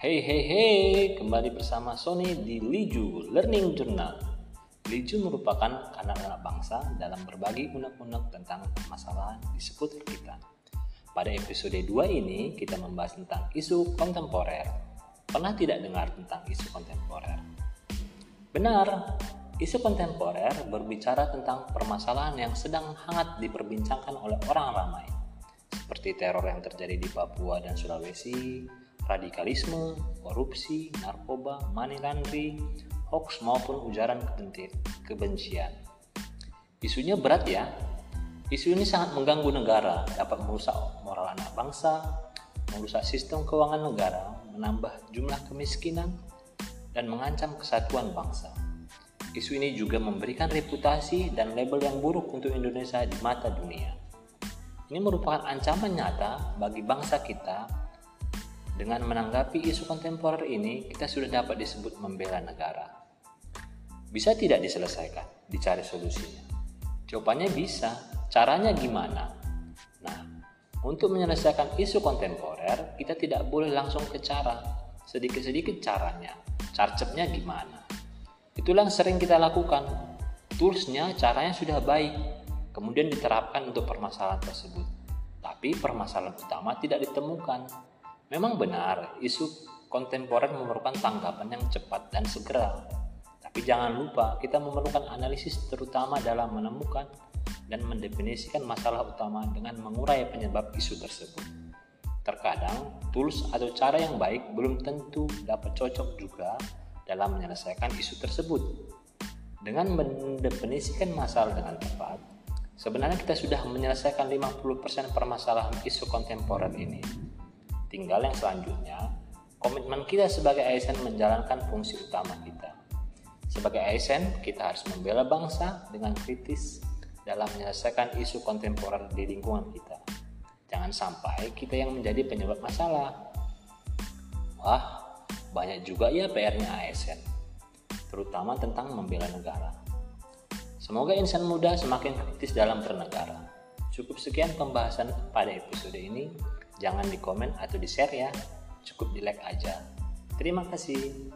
Hey hey hey, kembali bersama Sony di Liju Learning Journal. Liju merupakan anak-anak bangsa dalam berbagi unek-unek tentang permasalahan di seputar kita. Pada episode 2 ini kita membahas tentang isu kontemporer. Pernah tidak dengar tentang isu kontemporer? Benar, isu kontemporer berbicara tentang permasalahan yang sedang hangat diperbincangkan oleh orang ramai, seperti teror yang terjadi di Papua dan Sulawesi, radikalisme, korupsi, narkoba, money laundering, hoax maupun ujaran kebencian. Isunya berat ya. Isu ini sangat mengganggu negara, dapat merusak moral anak bangsa, merusak sistem keuangan negara, menambah jumlah kemiskinan, dan mengancam kesatuan bangsa. Isu ini juga memberikan reputasi dan label yang buruk untuk Indonesia di mata dunia. Ini merupakan ancaman nyata bagi bangsa kita dengan menanggapi isu kontemporer ini, kita sudah dapat disebut membela negara. Bisa tidak diselesaikan? Dicari solusinya. Jawabannya bisa. Caranya gimana? Nah, untuk menyelesaikan isu kontemporer, kita tidak boleh langsung ke cara. Sedikit-sedikit caranya. Carcepnya gimana? Itulah yang sering kita lakukan. Toolsnya, caranya sudah baik. Kemudian diterapkan untuk permasalahan tersebut. Tapi permasalahan utama tidak ditemukan Memang benar, isu kontemporer memerlukan tanggapan yang cepat dan segera. Tapi jangan lupa, kita memerlukan analisis terutama dalam menemukan dan mendefinisikan masalah utama dengan mengurai penyebab isu tersebut. Terkadang, tools atau cara yang baik belum tentu dapat cocok juga dalam menyelesaikan isu tersebut. Dengan mendefinisikan masalah dengan tepat, sebenarnya kita sudah menyelesaikan 50% permasalahan isu kontemporer ini. Tinggal yang selanjutnya, komitmen kita sebagai ASN menjalankan fungsi utama kita. Sebagai ASN, kita harus membela bangsa dengan kritis dalam menyelesaikan isu kontemporer di lingkungan kita. Jangan sampai kita yang menjadi penyebab masalah. Wah, banyak juga ya PR-nya ASN, terutama tentang membela negara. Semoga insan muda semakin kritis dalam bernegara. Cukup sekian pembahasan pada episode ini. Jangan di komen atau di share ya, cukup di like aja. Terima kasih.